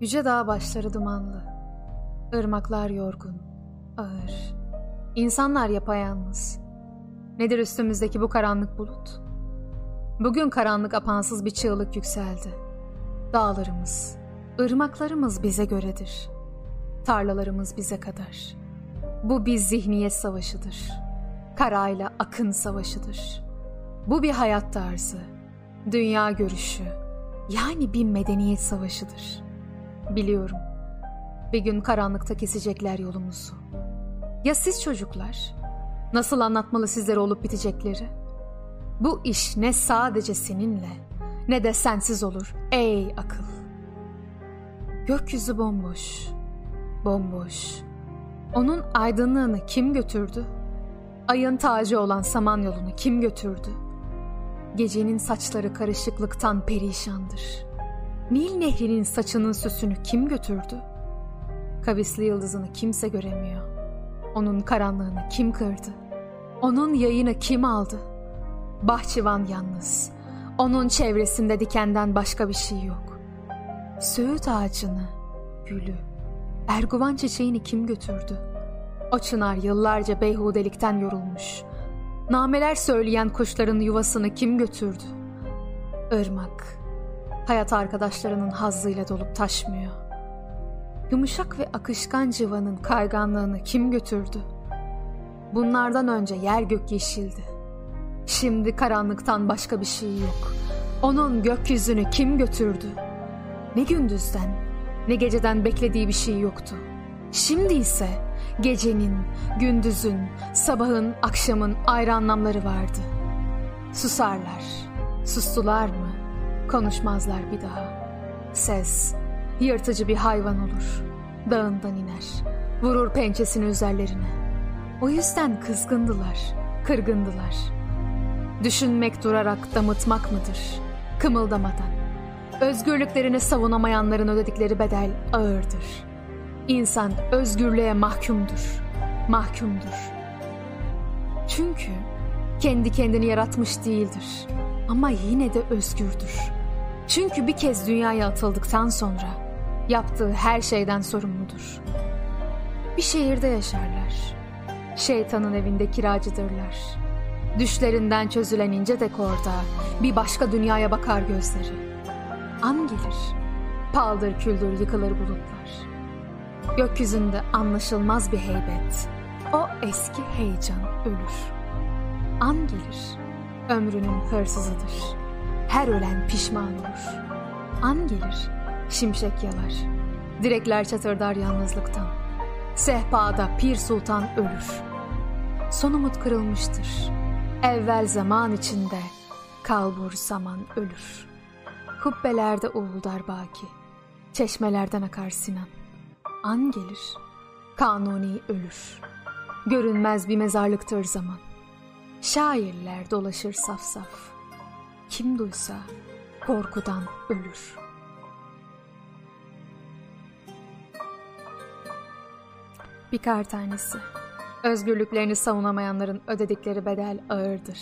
Yüce dağ başları dumanlı. Irmaklar yorgun, ağır. İnsanlar yapayalnız. Nedir üstümüzdeki bu karanlık bulut? Bugün karanlık apansız bir çığlık yükseldi. Dağlarımız, ırmaklarımız bize göredir. Tarlalarımız bize kadar. Bu bir zihniyet savaşıdır. Karayla akın savaşıdır. Bu bir hayat tarzı, dünya görüşü, yani bir medeniyet savaşıdır. Biliyorum. Bir gün karanlıkta kesecekler yolumuzu. Ya siz çocuklar? Nasıl anlatmalı sizlere olup bitecekleri? Bu iş ne sadece seninle ne de sensiz olur ey akıl. Gökyüzü bomboş, bomboş. Onun aydınlığını kim götürdü? Ayın tacı olan Samanyolu'nu kim götürdü? Gecenin saçları karışıklıktan perişandır. Nil nehrinin saçının süsünü kim götürdü? Kavisli yıldızını kimse göremiyor. Onun karanlığını kim kırdı? Onun yayını kim aldı? Bahçıvan yalnız. Onun çevresinde dikenden başka bir şey yok. Söğüt ağacını, gülü, erguvan çiçeğini kim götürdü? O çınar yıllarca beyhudelikten yorulmuş. Nameler söyleyen kuşların yuvasını kim götürdü? Irmak, hayat arkadaşlarının hazzıyla dolup taşmıyor. Yumuşak ve akışkan civanın kayganlığını kim götürdü? Bunlardan önce yer gök yeşildi. Şimdi karanlıktan başka bir şey yok. Onun gökyüzünü kim götürdü? Ne gündüzden, ne geceden beklediği bir şey yoktu. Şimdi ise gecenin, gündüzün, sabahın, akşamın ayrı anlamları vardı. Susarlar. Sustular mı? Konuşmazlar bir daha. Ses, yırtıcı bir hayvan olur. Dağından iner. Vurur pençesini üzerlerine. O yüzden kızgındılar, kırgındılar. Düşünmek durarak damıtmak mıdır? Kımıldamadan. Özgürlüklerini savunamayanların ödedikleri bedel ağırdır. İnsan özgürlüğe mahkumdur. Mahkumdur. Çünkü kendi kendini yaratmış değildir. Ama yine de özgürdür. Çünkü bir kez dünyaya atıldıktan sonra yaptığı her şeyden sorumludur. Bir şehirde yaşarlar. Şeytanın evinde kiracıdırlar. Düşlerinden çözülen ince dekorda bir başka dünyaya bakar gözleri. An gelir, paldır küldür yıkılır bulutlar. Gökyüzünde anlaşılmaz bir heybet, o eski heyecan ölür. An gelir, ömrünün hırsızıdır. Her ölen pişman olur. An gelir, şimşek yalar. Direkler çatırdar yalnızlıktan. Sehpada Pir Sultan ölür. Son umut kırılmıştır. Evvel zaman içinde kalbur zaman ölür. Kubbelerde uğuldar baki. Çeşmelerden akar Sinan. An gelir. Kanuni ölür. Görünmez bir mezarlıktır zaman. Şairler dolaşır saf saf. Kim duysa korkudan ölür. Bir kar tanesi. Özgürlüklerini savunamayanların ödedikleri bedel ağırdır.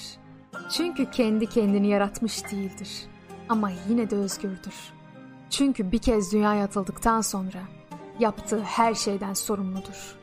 Çünkü kendi kendini yaratmış değildir. Ama yine de özgürdür. Çünkü bir kez dünyaya atıldıktan sonra yaptığı her şeyden sorumludur.''